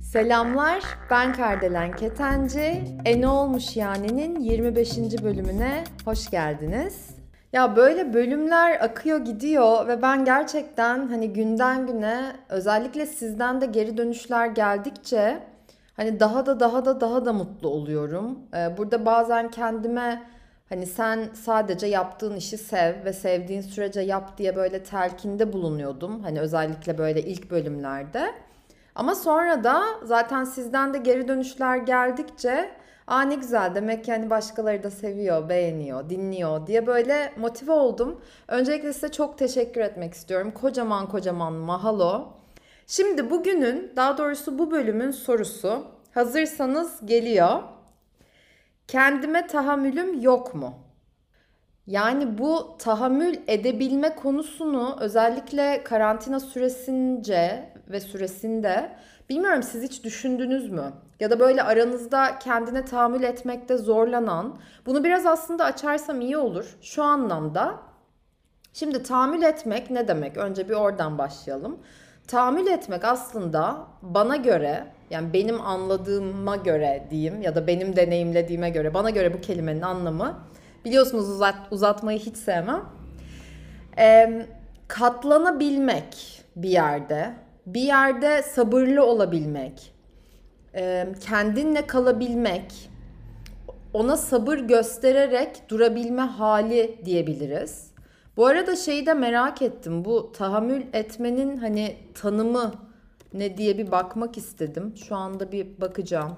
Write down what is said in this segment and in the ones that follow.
Selamlar, ben Kardelen Ketenci. E ne olmuş yani'nin 25. bölümüne hoş geldiniz. Ya böyle bölümler akıyor gidiyor ve ben gerçekten hani günden güne özellikle sizden de geri dönüşler geldikçe hani daha da daha da daha da mutlu oluyorum. Ee, burada bazen kendime hani sen sadece yaptığın işi sev ve sevdiğin sürece yap diye böyle telkinde bulunuyordum. Hani özellikle böyle ilk bölümlerde. Ama sonra da zaten sizden de geri dönüşler geldikçe Aa ne güzel demek ki hani başkaları da seviyor, beğeniyor, dinliyor diye böyle motive oldum. Öncelikle size çok teşekkür etmek istiyorum. Kocaman kocaman mahalo. Şimdi bugünün, daha doğrusu bu bölümün sorusu hazırsanız geliyor. Kendime tahammülüm yok mu? Yani bu tahammül edebilme konusunu özellikle karantina süresince ve süresinde bilmiyorum siz hiç düşündünüz mü? Ya da böyle aranızda kendine tahammül etmekte zorlanan, bunu biraz aslında açarsam iyi olur şu anlamda. Şimdi tahammül etmek ne demek? Önce bir oradan başlayalım. Tahammül etmek aslında bana göre yani benim anladığıma göre diyeyim ya da benim deneyimlediğime göre bana göre bu kelimenin anlamı biliyorsunuz uzat, uzatmayı hiç sevmem. Ee, katlanabilmek bir yerde, bir yerde sabırlı olabilmek, e, kendinle kalabilmek, ona sabır göstererek durabilme hali diyebiliriz. Bu arada şeyi de merak ettim. Bu tahammül etmenin hani tanımı ne diye bir bakmak istedim. Şu anda bir bakacağım.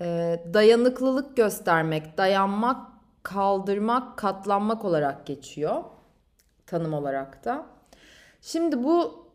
Ee, dayanıklılık göstermek, dayanmak, kaldırmak, katlanmak olarak geçiyor. Tanım olarak da. Şimdi bu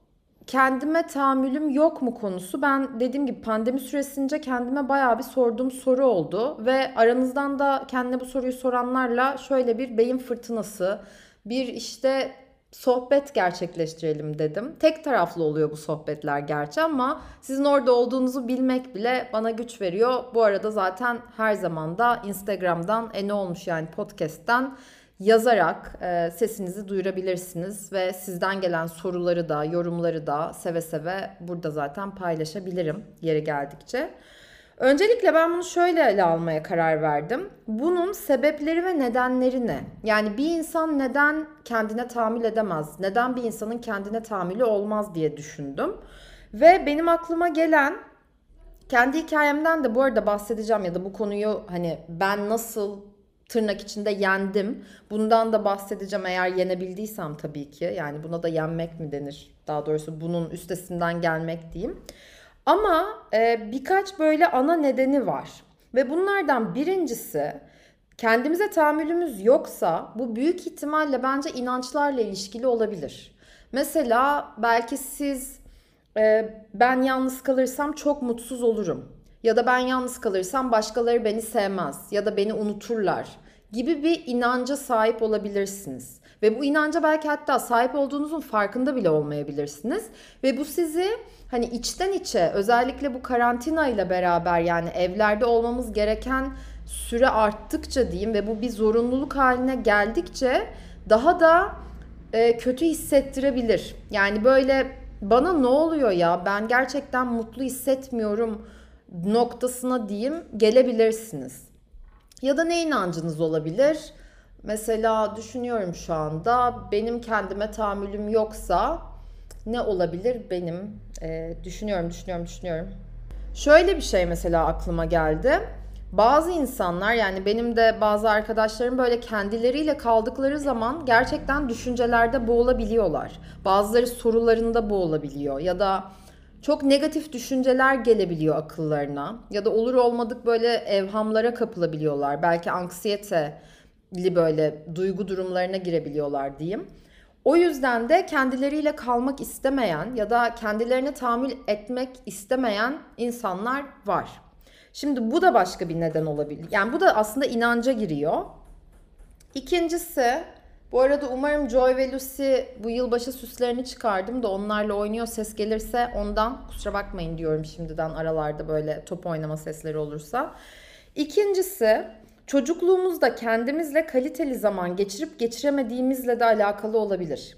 kendime tahammülüm yok mu konusu ben dediğim gibi pandemi süresince kendime bayağı bir sorduğum soru oldu ve aranızdan da kendine bu soruyu soranlarla şöyle bir beyin fırtınası, bir işte sohbet gerçekleştirelim dedim. Tek taraflı oluyor bu sohbetler gerçi ama sizin orada olduğunuzu bilmek bile bana güç veriyor. Bu arada zaten her zaman da Instagram'dan e ne olmuş yani podcast'ten yazarak e, sesinizi duyurabilirsiniz ve sizden gelen soruları da yorumları da seve seve burada zaten paylaşabilirim yeri geldikçe. Öncelikle ben bunu şöyle ele almaya karar verdim. Bunun sebepleri ve nedenleri ne? Yani bir insan neden kendine tahammül edemez? Neden bir insanın kendine tahammülü olmaz diye düşündüm. Ve benim aklıma gelen kendi hikayemden de bu arada bahsedeceğim ya da bu konuyu hani ben nasıl tırnak içinde yendim. Bundan da bahsedeceğim eğer yenebildiysem tabii ki. Yani buna da yenmek mi denir? Daha doğrusu bunun üstesinden gelmek diyeyim. Ama e, birkaç böyle ana nedeni var. Ve bunlardan birincisi kendimize tahammülümüz yoksa bu büyük ihtimalle bence inançlarla ilişkili olabilir. Mesela belki siz e, ben yalnız kalırsam çok mutsuz olurum. Ya da ben yalnız kalırsam başkaları beni sevmez ya da beni unuturlar gibi bir inanca sahip olabilirsiniz. Ve bu inanca belki hatta sahip olduğunuzun farkında bile olmayabilirsiniz. Ve bu sizi hani içten içe özellikle bu karantina ile beraber yani evlerde olmamız gereken süre arttıkça diyeyim ve bu bir zorunluluk haline geldikçe daha da e, kötü hissettirebilir. Yani böyle bana ne oluyor ya ben gerçekten mutlu hissetmiyorum noktasına diyeyim gelebilirsiniz. Ya da ne inancınız olabilir? Mesela düşünüyorum şu anda benim kendime tahammülüm yoksa ne olabilir benim? Ee, düşünüyorum, düşünüyorum, düşünüyorum. Şöyle bir şey mesela aklıma geldi. Bazı insanlar yani benim de bazı arkadaşlarım böyle kendileriyle kaldıkları zaman gerçekten düşüncelerde boğulabiliyorlar. Bazıları sorularında boğulabiliyor ya da çok negatif düşünceler gelebiliyor akıllarına ya da olur olmadık böyle evhamlara kapılabiliyorlar. Belki anksiyeteli böyle duygu durumlarına girebiliyorlar diyeyim. O yüzden de kendileriyle kalmak istemeyen ya da kendilerine tahammül etmek istemeyen insanlar var. Şimdi bu da başka bir neden olabilir. Yani bu da aslında inanca giriyor. İkincisi bu arada umarım Joy ve Lucy bu yılbaşı süslerini çıkardım da onlarla oynuyor ses gelirse ondan kusura bakmayın diyorum şimdiden aralarda böyle top oynama sesleri olursa. İkincisi çocukluğumuzda kendimizle kaliteli zaman geçirip geçiremediğimizle de alakalı olabilir.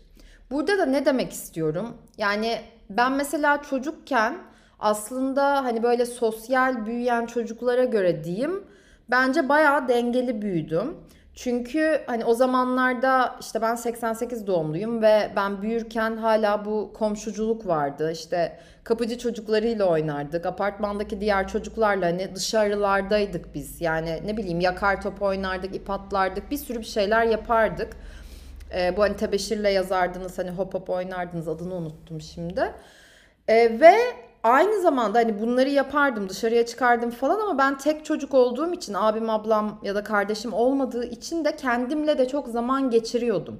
Burada da ne demek istiyorum? Yani ben mesela çocukken aslında hani böyle sosyal büyüyen çocuklara göre diyeyim bence bayağı dengeli büyüdüm. Çünkü hani o zamanlarda işte ben 88 doğumluyum ve ben büyürken hala bu komşuculuk vardı. İşte kapıcı çocuklarıyla oynardık. Apartmandaki diğer çocuklarla hani dışarılardaydık biz. Yani ne bileyim yakar top oynardık, ip atlardık. Bir sürü bir şeyler yapardık. Ee, bu hani tebeşirle yazardınız hani hop hop oynardınız adını unuttum şimdi. Ee, ve aynı zamanda hani bunları yapardım dışarıya çıkardım falan ama ben tek çocuk olduğum için abim ablam ya da kardeşim olmadığı için de kendimle de çok zaman geçiriyordum.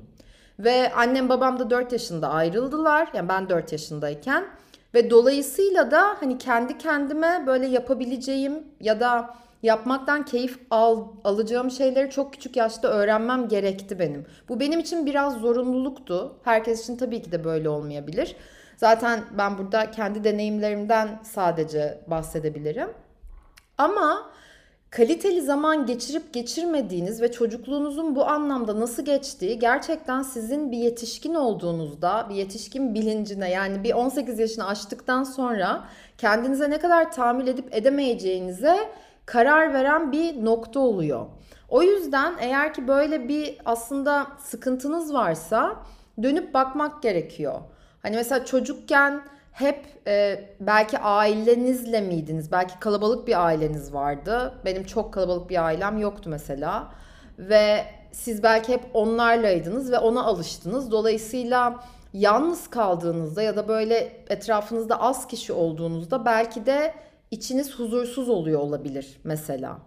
Ve annem babam da 4 yaşında ayrıldılar. Yani ben 4 yaşındayken. Ve dolayısıyla da hani kendi kendime böyle yapabileceğim ya da yapmaktan keyif al, alacağım şeyleri çok küçük yaşta öğrenmem gerekti benim. Bu benim için biraz zorunluluktu. Herkes için tabii ki de böyle olmayabilir. Zaten ben burada kendi deneyimlerimden sadece bahsedebilirim. Ama kaliteli zaman geçirip geçirmediğiniz ve çocukluğunuzun bu anlamda nasıl geçtiği gerçekten sizin bir yetişkin olduğunuzda, bir yetişkin bilincine yani bir 18 yaşını aştıktan sonra kendinize ne kadar tahammül edip edemeyeceğinize karar veren bir nokta oluyor. O yüzden eğer ki böyle bir aslında sıkıntınız varsa dönüp bakmak gerekiyor. Hani mesela çocukken hep e, belki ailenizle miydiniz? Belki kalabalık bir aileniz vardı. Benim çok kalabalık bir ailem yoktu mesela. Ve siz belki hep onlarlaydınız ve ona alıştınız. Dolayısıyla yalnız kaldığınızda ya da böyle etrafınızda az kişi olduğunuzda belki de içiniz huzursuz oluyor olabilir mesela.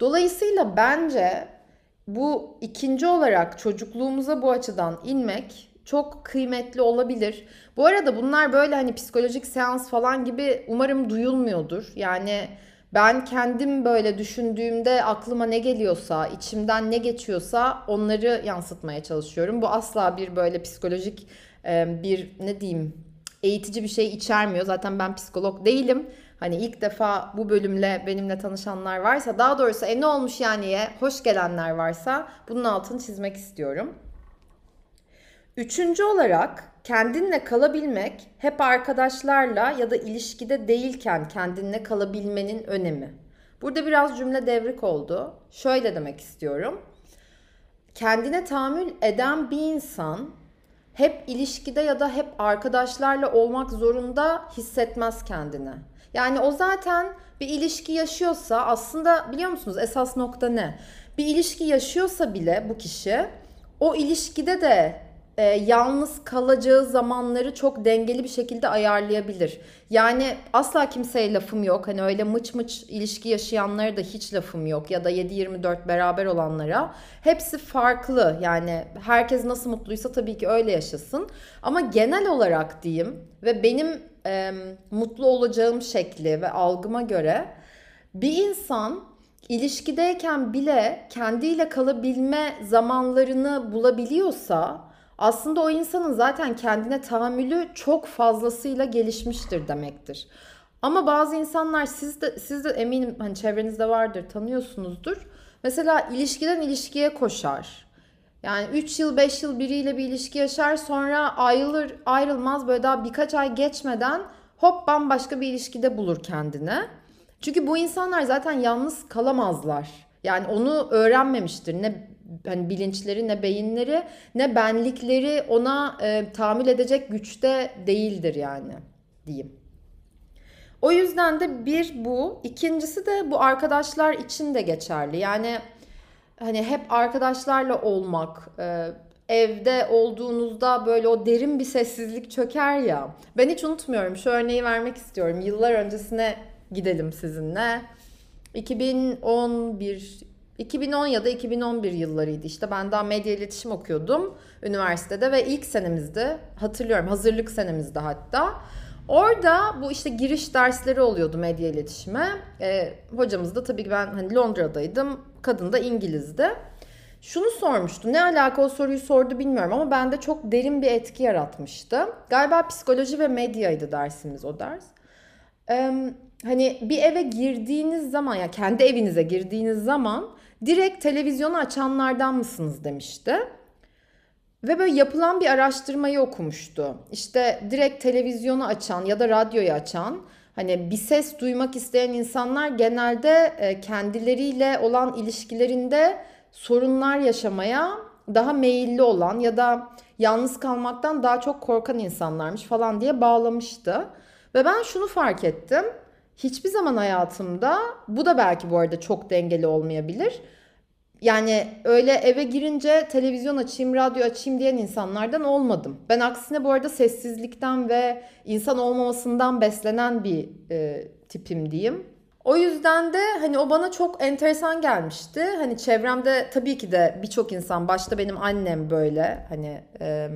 Dolayısıyla bence bu ikinci olarak çocukluğumuza bu açıdan inmek çok kıymetli olabilir. Bu arada bunlar böyle hani psikolojik seans falan gibi umarım duyulmuyordur. Yani ben kendim böyle düşündüğümde aklıma ne geliyorsa, içimden ne geçiyorsa onları yansıtmaya çalışıyorum. Bu asla bir böyle psikolojik bir ne diyeyim eğitici bir şey içermiyor. Zaten ben psikolog değilim. Hani ilk defa bu bölümle benimle tanışanlar varsa daha doğrusu e ne olmuş yani'ye hoş gelenler varsa bunun altını çizmek istiyorum. Üçüncü olarak kendinle kalabilmek hep arkadaşlarla ya da ilişkide değilken kendinle kalabilmenin önemi. Burada biraz cümle devrik oldu. Şöyle demek istiyorum. Kendine tahammül eden bir insan hep ilişkide ya da hep arkadaşlarla olmak zorunda hissetmez kendini. Yani o zaten bir ilişki yaşıyorsa aslında biliyor musunuz esas nokta ne? Bir ilişki yaşıyorsa bile bu kişi o ilişkide de e, yalnız kalacağı zamanları çok dengeli bir şekilde ayarlayabilir. Yani asla kimseye lafım yok. Hani öyle mıç mıç ilişki yaşayanlara da hiç lafım yok. Ya da 7-24 beraber olanlara. Hepsi farklı. Yani herkes nasıl mutluysa tabii ki öyle yaşasın. Ama genel olarak diyeyim ve benim e, mutlu olacağım şekli ve algıma göre bir insan ilişkideyken bile kendiyle kalabilme zamanlarını bulabiliyorsa aslında o insanın zaten kendine tahammülü çok fazlasıyla gelişmiştir demektir. Ama bazı insanlar siz de siz de eminim hani çevrenizde vardır, tanıyorsunuzdur. Mesela ilişkiden ilişkiye koşar. Yani 3 yıl 5 yıl biriyle bir ilişki yaşar sonra ayrılır ayrılmaz böyle daha birkaç ay geçmeden hop bambaşka bir ilişkide bulur kendine. Çünkü bu insanlar zaten yalnız kalamazlar. Yani onu öğrenmemiştir. Ne hani bilinçleri ne beyinleri ne benlikleri ona e, tahammül edecek güçte değildir yani diyeyim. O yüzden de bir bu, ikincisi de bu arkadaşlar için de geçerli. Yani hani hep arkadaşlarla olmak, e, evde olduğunuzda böyle o derin bir sessizlik çöker ya. Ben hiç unutmuyorum. Şu örneği vermek istiyorum. Yıllar öncesine gidelim sizinle. 2011 2010 ya da 2011 yıllarıydı işte ben daha medya iletişim okuyordum üniversitede ve ilk senemizde hatırlıyorum hazırlık senemizde hatta. Orada bu işte giriş dersleri oluyordu medya iletişime. E, hocamız da tabii ki ben hani Londra'daydım. Kadın da İngiliz'di. Şunu sormuştu. Ne alaka o soruyu sordu bilmiyorum ama bende çok derin bir etki yaratmıştı. Galiba psikoloji ve medyaydı dersimiz o ders. Ee, hani bir eve girdiğiniz zaman ya kendi evinize girdiğiniz zaman direkt televizyonu açanlardan mısınız demişti. Ve böyle yapılan bir araştırmayı okumuştu. İşte direkt televizyonu açan ya da radyoyu açan hani bir ses duymak isteyen insanlar genelde e, kendileriyle olan ilişkilerinde sorunlar yaşamaya daha meyilli olan ya da yalnız kalmaktan daha çok korkan insanlarmış falan diye bağlamıştı. Ve ben şunu fark ettim. Hiçbir zaman hayatımda bu da belki bu arada çok dengeli olmayabilir. Yani öyle eve girince televizyon açayım, radyo açayım diyen insanlardan olmadım. Ben aksine bu arada sessizlikten ve insan olmamasından beslenen bir e, tipim diyeyim. O yüzden de hani o bana çok enteresan gelmişti. Hani çevremde tabii ki de birçok insan başta benim annem böyle hani e,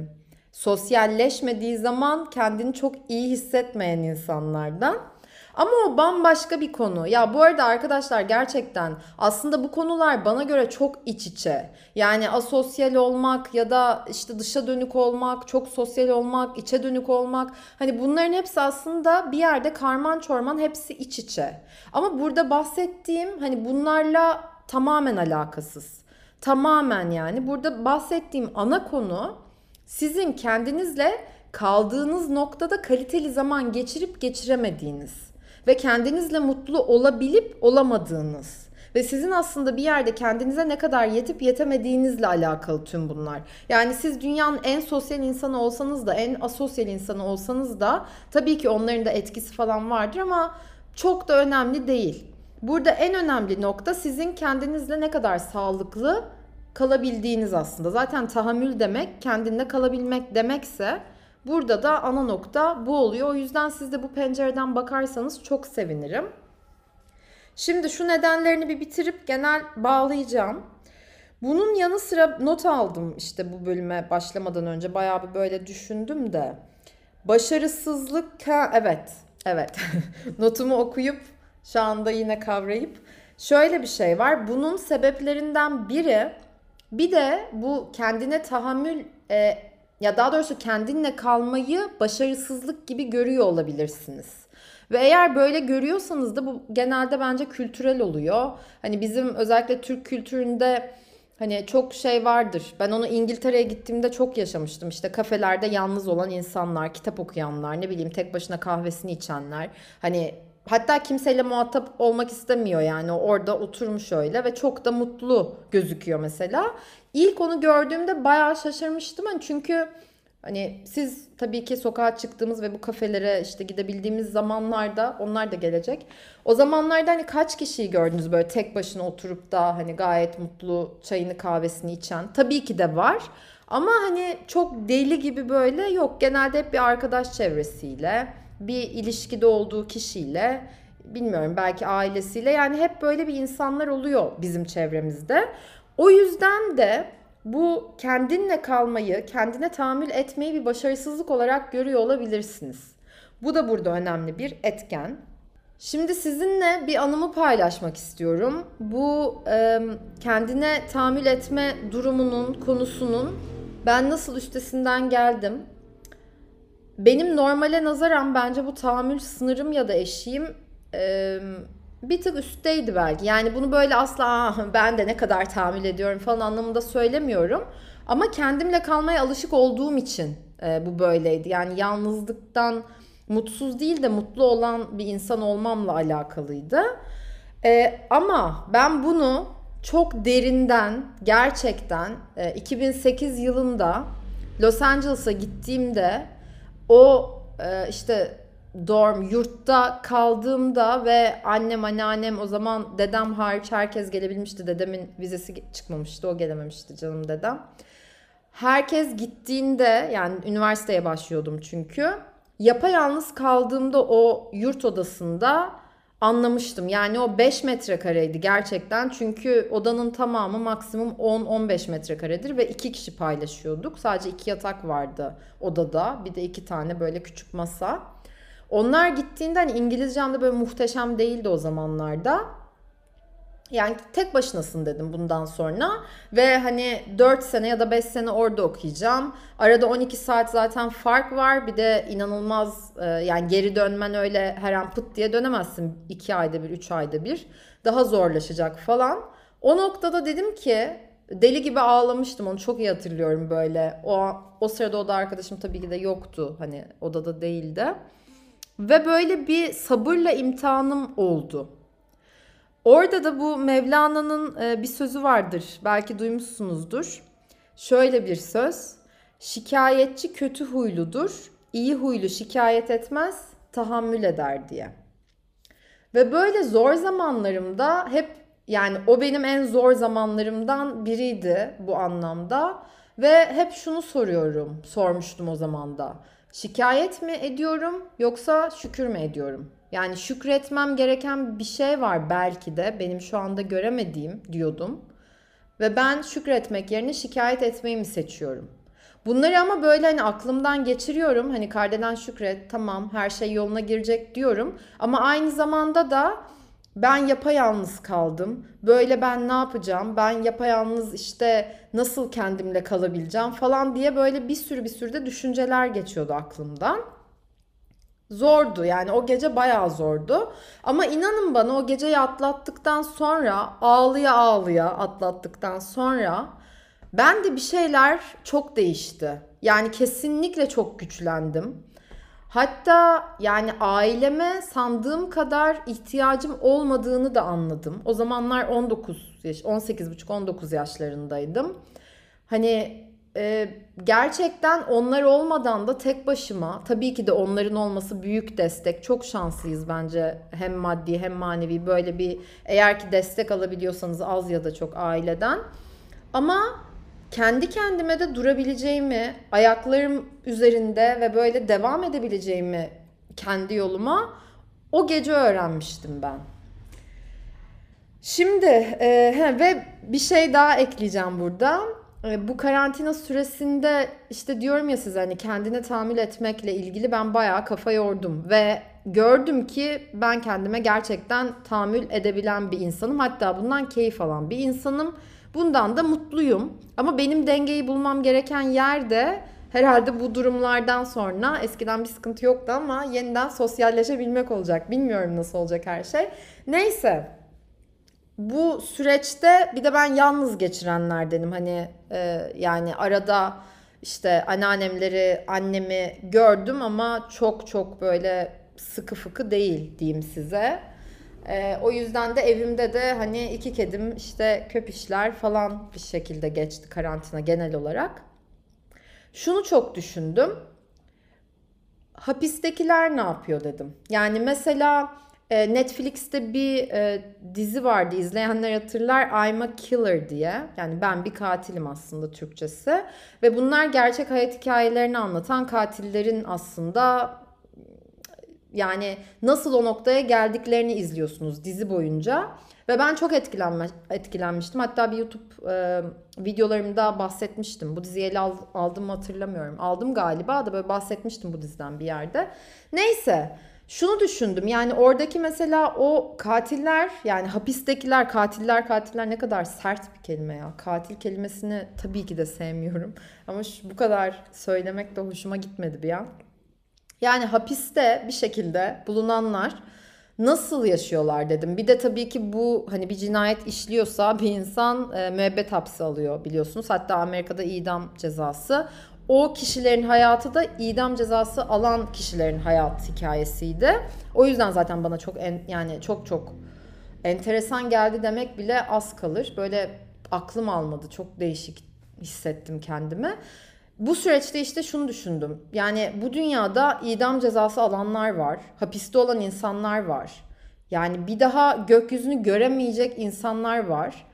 sosyalleşmediği zaman kendini çok iyi hissetmeyen insanlardan. Ama o bambaşka bir konu. Ya bu arada arkadaşlar gerçekten aslında bu konular bana göre çok iç içe. Yani asosyal olmak ya da işte dışa dönük olmak, çok sosyal olmak, içe dönük olmak. Hani bunların hepsi aslında bir yerde karman çorman hepsi iç içe. Ama burada bahsettiğim hani bunlarla tamamen alakasız. Tamamen yani burada bahsettiğim ana konu sizin kendinizle kaldığınız noktada kaliteli zaman geçirip geçiremediğiniz ve kendinizle mutlu olabilip olamadığınız ve sizin aslında bir yerde kendinize ne kadar yetip yetemediğinizle alakalı tüm bunlar. Yani siz dünyanın en sosyal insanı olsanız da en asosyal insanı olsanız da tabii ki onların da etkisi falan vardır ama çok da önemli değil. Burada en önemli nokta sizin kendinizle ne kadar sağlıklı kalabildiğiniz aslında. Zaten tahammül demek kendinle kalabilmek demekse Burada da ana nokta bu oluyor. O yüzden siz de bu pencereden bakarsanız çok sevinirim. Şimdi şu nedenlerini bir bitirip genel bağlayacağım. Bunun yanı sıra not aldım işte bu bölüme başlamadan önce bayağı bir böyle düşündüm de. Başarısızlık ha, evet evet notumu okuyup şu anda yine kavrayıp şöyle bir şey var. Bunun sebeplerinden biri bir de bu kendine tahammül e, ya daha doğrusu kendinle kalmayı başarısızlık gibi görüyor olabilirsiniz. Ve eğer böyle görüyorsanız da bu genelde bence kültürel oluyor. Hani bizim özellikle Türk kültüründe hani çok şey vardır. Ben onu İngiltere'ye gittiğimde çok yaşamıştım. İşte kafelerde yalnız olan insanlar, kitap okuyanlar, ne bileyim tek başına kahvesini içenler. Hani hatta kimseyle muhatap olmak istemiyor yani orada oturmuş öyle ve çok da mutlu gözüküyor mesela. İlk onu gördüğümde bayağı şaşırmıştım. Hani çünkü hani siz tabii ki sokağa çıktığımız ve bu kafelere işte gidebildiğimiz zamanlarda onlar da gelecek. O zamanlarda hani kaç kişiyi gördünüz böyle tek başına oturup da hani gayet mutlu çayını kahvesini içen? Tabii ki de var. Ama hani çok deli gibi böyle yok. Genelde hep bir arkadaş çevresiyle, bir ilişkide olduğu kişiyle, bilmiyorum belki ailesiyle yani hep böyle bir insanlar oluyor bizim çevremizde. O yüzden de bu kendinle kalmayı, kendine tahammül etmeyi bir başarısızlık olarak görüyor olabilirsiniz. Bu da burada önemli bir etken. Şimdi sizinle bir anımı paylaşmak istiyorum. Bu e, kendine tahammül etme durumunun, konusunun ben nasıl üstesinden geldim. Benim normale nazaran bence bu tahammül sınırım ya da eşiğim e, bir tık üstteydi belki. Yani bunu böyle asla ben de ne kadar tahammül ediyorum falan anlamında söylemiyorum. Ama kendimle kalmaya alışık olduğum için e, bu böyleydi. Yani yalnızlıktan mutsuz değil de mutlu olan bir insan olmamla alakalıydı. E, ama ben bunu çok derinden gerçekten e, 2008 yılında Los Angeles'a gittiğimde o e, işte dorm, yurtta kaldığımda ve annem, anneannem o zaman dedem hariç herkes gelebilmişti. Dedemin vizesi çıkmamıştı, o gelememişti canım dedem. Herkes gittiğinde yani üniversiteye başlıyordum çünkü. Yapayalnız kaldığımda o yurt odasında anlamıştım. Yani o 5 metrekareydi gerçekten. Çünkü odanın tamamı maksimum 10-15 metrekaredir ve iki kişi paylaşıyorduk. Sadece iki yatak vardı odada. Bir de iki tane böyle küçük masa. Onlar gittiğinde hani İngilizcem de böyle muhteşem değildi o zamanlarda. Yani tek başınasın dedim bundan sonra. Ve hani 4 sene ya da 5 sene orada okuyacağım. Arada 12 saat zaten fark var. Bir de inanılmaz e, yani geri dönmen öyle her an pıt diye dönemezsin. 2 ayda bir, 3 ayda bir. Daha zorlaşacak falan. O noktada dedim ki deli gibi ağlamıştım onu çok iyi hatırlıyorum böyle. O o sırada oda arkadaşım tabii ki de yoktu. Hani odada değildi. Ve böyle bir sabırla imtihanım oldu. Orada da bu Mevlana'nın e, bir sözü vardır. Belki duymuşsunuzdur. Şöyle bir söz. Şikayetçi kötü huyludur. İyi huylu şikayet etmez, tahammül eder diye. Ve böyle zor zamanlarımda hep yani o benim en zor zamanlarımdan biriydi bu anlamda. Ve hep şunu soruyorum, sormuştum o zaman da. Şikayet mi ediyorum yoksa şükür mü ediyorum? Yani şükretmem gereken bir şey var belki de benim şu anda göremediğim diyordum. Ve ben şükretmek yerine şikayet etmeyi mi seçiyorum? Bunları ama böyle hani aklımdan geçiriyorum. Hani kardelen şükret tamam her şey yoluna girecek diyorum. Ama aynı zamanda da ben yapayalnız kaldım. Böyle ben ne yapacağım? Ben yapayalnız işte nasıl kendimle kalabileceğim falan diye böyle bir sürü bir sürü de düşünceler geçiyordu aklımdan. Zordu yani o gece bayağı zordu. Ama inanın bana o geceyi atlattıktan sonra ağlıya ağlıya atlattıktan sonra ben de bir şeyler çok değişti. Yani kesinlikle çok güçlendim. Hatta yani aileme sandığım kadar ihtiyacım olmadığını da anladım. O zamanlar 19 yaş, 18,5-19 yaşlarındaydım. Hani e, gerçekten onlar olmadan da tek başıma tabii ki de onların olması büyük destek. Çok şanslıyız bence hem maddi hem manevi böyle bir eğer ki destek alabiliyorsanız az ya da çok aileden. Ama kendi kendime de durabileceğimi, ayaklarım üzerinde ve böyle devam edebileceğimi kendi yoluma o gece öğrenmiştim ben. Şimdi e, ve bir şey daha ekleyeceğim burada. E, bu karantina süresinde işte diyorum ya size hani kendine tahammül etmekle ilgili ben bayağı kafa yordum ve gördüm ki ben kendime gerçekten tahammül edebilen bir insanım. Hatta bundan keyif alan bir insanım. Bundan da mutluyum. Ama benim dengeyi bulmam gereken yerde herhalde bu durumlardan sonra eskiden bir sıkıntı yoktu ama yeniden sosyalleşebilmek olacak. Bilmiyorum nasıl olacak her şey. Neyse bu süreçte bir de ben yalnız geçirenlerdenim. Hani e, yani arada işte anneannemleri, annemi gördüm ama çok çok böyle sıkı fıkı değil diyeyim size. E, o yüzden de evimde de hani iki kedim işte köpüşler falan bir şekilde geçti karantina genel olarak. Şunu çok düşündüm. Hapistekiler ne yapıyor dedim. Yani mesela e, Netflix'te bir e, dizi vardı izleyenler hatırlar I'm a Killer diye. Yani ben bir katilim aslında Türkçesi. Ve bunlar gerçek hayat hikayelerini anlatan katillerin aslında yani nasıl o noktaya geldiklerini izliyorsunuz dizi boyunca. Ve ben çok etkilenme, etkilenmiştim. Hatta bir YouTube e, videolarımda bahsetmiştim. Bu diziyi ele aldım hatırlamıyorum. Aldım galiba da böyle bahsetmiştim bu diziden bir yerde. Neyse şunu düşündüm yani oradaki mesela o katiller yani hapistekiler katiller katiller ne kadar sert bir kelime ya. Katil kelimesini tabii ki de sevmiyorum ama şu, bu kadar söylemek de hoşuma gitmedi bir an. Yani hapiste bir şekilde bulunanlar nasıl yaşıyorlar dedim. Bir de tabii ki bu hani bir cinayet işliyorsa bir insan e, müebbet hapsi alıyor biliyorsunuz. Hatta Amerika'da idam cezası o kişilerin hayatı da idam cezası alan kişilerin hayat hikayesiydi. O yüzden zaten bana çok en, yani çok çok enteresan geldi demek bile az kalır. Böyle aklım almadı. Çok değişik hissettim kendimi. Bu süreçte işte şunu düşündüm. Yani bu dünyada idam cezası alanlar var. Hapiste olan insanlar var. Yani bir daha gökyüzünü göremeyecek insanlar var.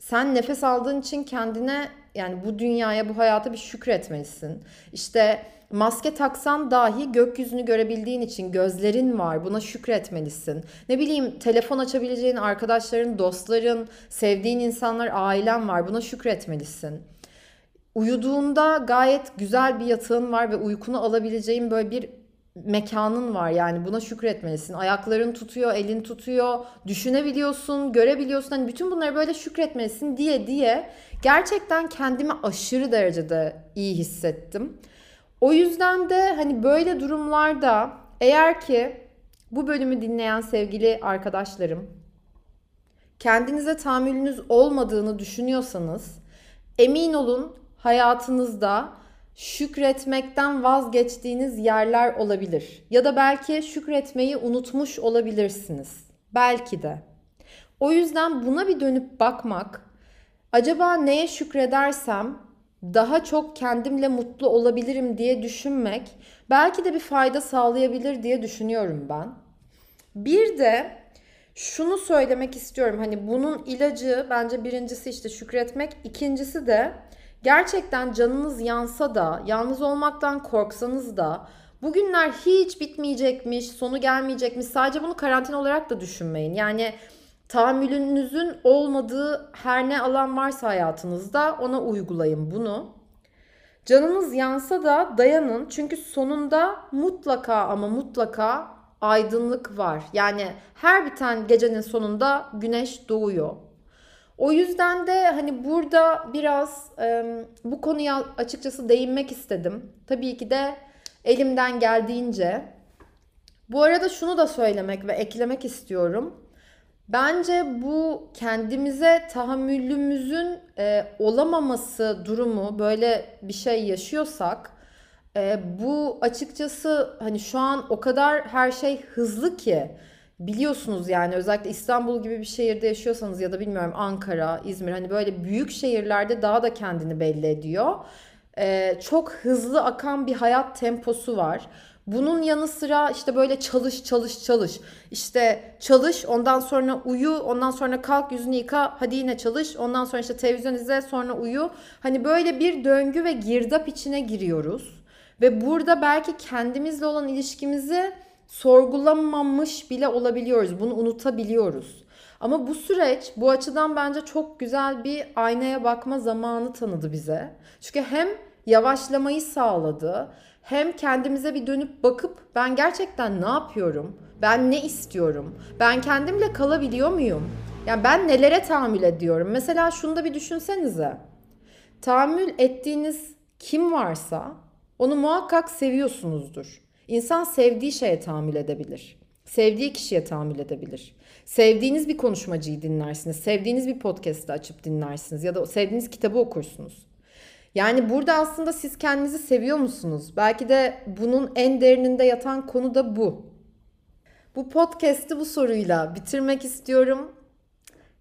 Sen nefes aldığın için kendine yani bu dünyaya, bu hayata bir şükretmelisin. İşte maske taksan dahi gökyüzünü görebildiğin için gözlerin var. Buna şükretmelisin. Ne bileyim telefon açabileceğin arkadaşların, dostların, sevdiğin insanlar, ailen var. Buna şükretmelisin. Uyuduğunda gayet güzel bir yatağın var ve uykunu alabileceğin böyle bir mekanın var yani buna şükretmelisin. Ayakların tutuyor, elin tutuyor, düşünebiliyorsun, görebiliyorsun. Hani bütün bunları böyle şükretmelisin diye diye gerçekten kendimi aşırı derecede iyi hissettim. O yüzden de hani böyle durumlarda eğer ki bu bölümü dinleyen sevgili arkadaşlarım kendinize tahammülünüz olmadığını düşünüyorsanız emin olun hayatınızda şükretmekten vazgeçtiğiniz yerler olabilir. Ya da belki şükretmeyi unutmuş olabilirsiniz. Belki de. O yüzden buna bir dönüp bakmak, acaba neye şükredersem daha çok kendimle mutlu olabilirim diye düşünmek belki de bir fayda sağlayabilir diye düşünüyorum ben. Bir de şunu söylemek istiyorum. Hani bunun ilacı bence birincisi işte şükretmek, ikincisi de gerçekten canınız yansa da, yalnız olmaktan korksanız da bugünler hiç bitmeyecekmiş, sonu gelmeyecekmiş. Sadece bunu karantina olarak da düşünmeyin. Yani tahammülünüzün olmadığı her ne alan varsa hayatınızda ona uygulayın bunu. Canınız yansa da dayanın çünkü sonunda mutlaka ama mutlaka aydınlık var. Yani her biten gecenin sonunda güneş doğuyor. O yüzden de hani burada biraz e, bu konuya açıkçası değinmek istedim. Tabii ki de elimden geldiğince. Bu arada şunu da söylemek ve eklemek istiyorum. Bence bu kendimize tahammülümüzün e, olamaması durumu böyle bir şey yaşıyorsak e, bu açıkçası hani şu an o kadar her şey hızlı ki biliyorsunuz yani özellikle İstanbul gibi bir şehirde yaşıyorsanız ya da bilmiyorum Ankara, İzmir hani böyle büyük şehirlerde daha da kendini belli ediyor. E, çok hızlı akan bir hayat temposu var. Bunun yanı sıra işte böyle çalış çalış çalış. İşte çalış ondan sonra uyu ondan sonra kalk yüzünü yıka hadi yine çalış. Ondan sonra işte televizyon izle sonra uyu. Hani böyle bir döngü ve girdap içine giriyoruz. Ve burada belki kendimizle olan ilişkimizi sorgulamamış bile olabiliyoruz. Bunu unutabiliyoruz. Ama bu süreç bu açıdan bence çok güzel bir aynaya bakma zamanı tanıdı bize. Çünkü hem yavaşlamayı sağladı hem kendimize bir dönüp bakıp ben gerçekten ne yapıyorum? Ben ne istiyorum? Ben kendimle kalabiliyor muyum? Yani ben nelere tahammül ediyorum? Mesela şunu da bir düşünsenize. Tahammül ettiğiniz kim varsa onu muhakkak seviyorsunuzdur. İnsan sevdiği şeye tahammül edebilir. Sevdiği kişiye tahammül edebilir. Sevdiğiniz bir konuşmacıyı dinlersiniz. Sevdiğiniz bir podcast'ı açıp dinlersiniz. Ya da sevdiğiniz kitabı okursunuz. Yani burada aslında siz kendinizi seviyor musunuz? Belki de bunun en derininde yatan konu da bu. Bu podcast'i bu soruyla bitirmek istiyorum.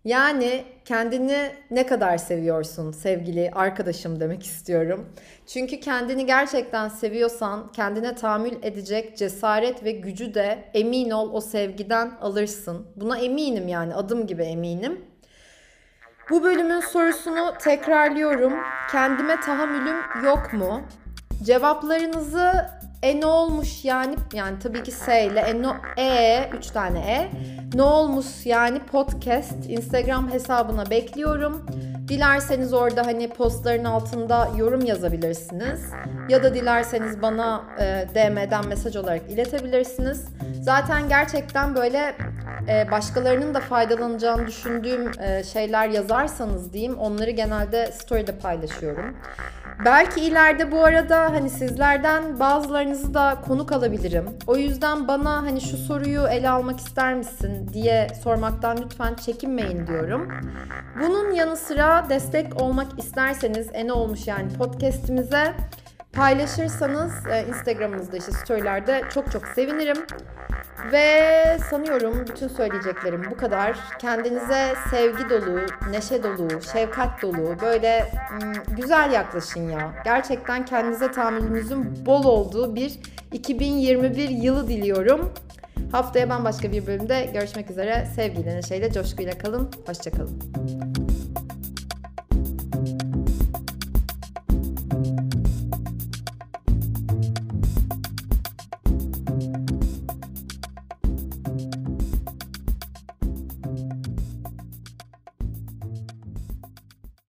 Yani kendini ne kadar seviyorsun sevgili arkadaşım demek istiyorum. Çünkü kendini gerçekten seviyorsan kendine tahammül edecek cesaret ve gücü de emin ol o sevgiden alırsın. Buna eminim yani adım gibi eminim. Bu bölümün sorusunu tekrarlıyorum. Kendime tahammülüm yok mu? Cevaplarınızı e ne olmuş yani yani tabii ki S ile e, no, e 3 tane e ne olmuş yani podcast Instagram hesabına bekliyorum. Dilerseniz orada hani postların altında yorum yazabilirsiniz. Ya da dilerseniz bana e, DM'den mesaj olarak iletebilirsiniz. Zaten gerçekten böyle e, başkalarının da faydalanacağını düşündüğüm e, şeyler yazarsanız diyeyim onları genelde story'de paylaşıyorum. Belki ileride bu arada hani sizlerden bazılarınızı da konuk alabilirim. O yüzden bana hani şu soruyu ele almak ister misin diye sormaktan lütfen çekinmeyin diyorum. Bunun yanı sıra destek olmak isterseniz en olmuş yani podcast'imize paylaşırsanız e, Instagram'ımızda işte storylerde çok çok sevinirim. Ve sanıyorum bütün söyleyeceklerim bu kadar. Kendinize sevgi dolu, neşe dolu, şefkat dolu, böyle güzel yaklaşın ya. Gerçekten kendinize tahammülünüzün bol olduğu bir 2021 yılı diliyorum. Haftaya bambaşka bir bölümde görüşmek üzere. Sevgiyle, neşeyle, coşkuyla kalın. Hoşçakalın.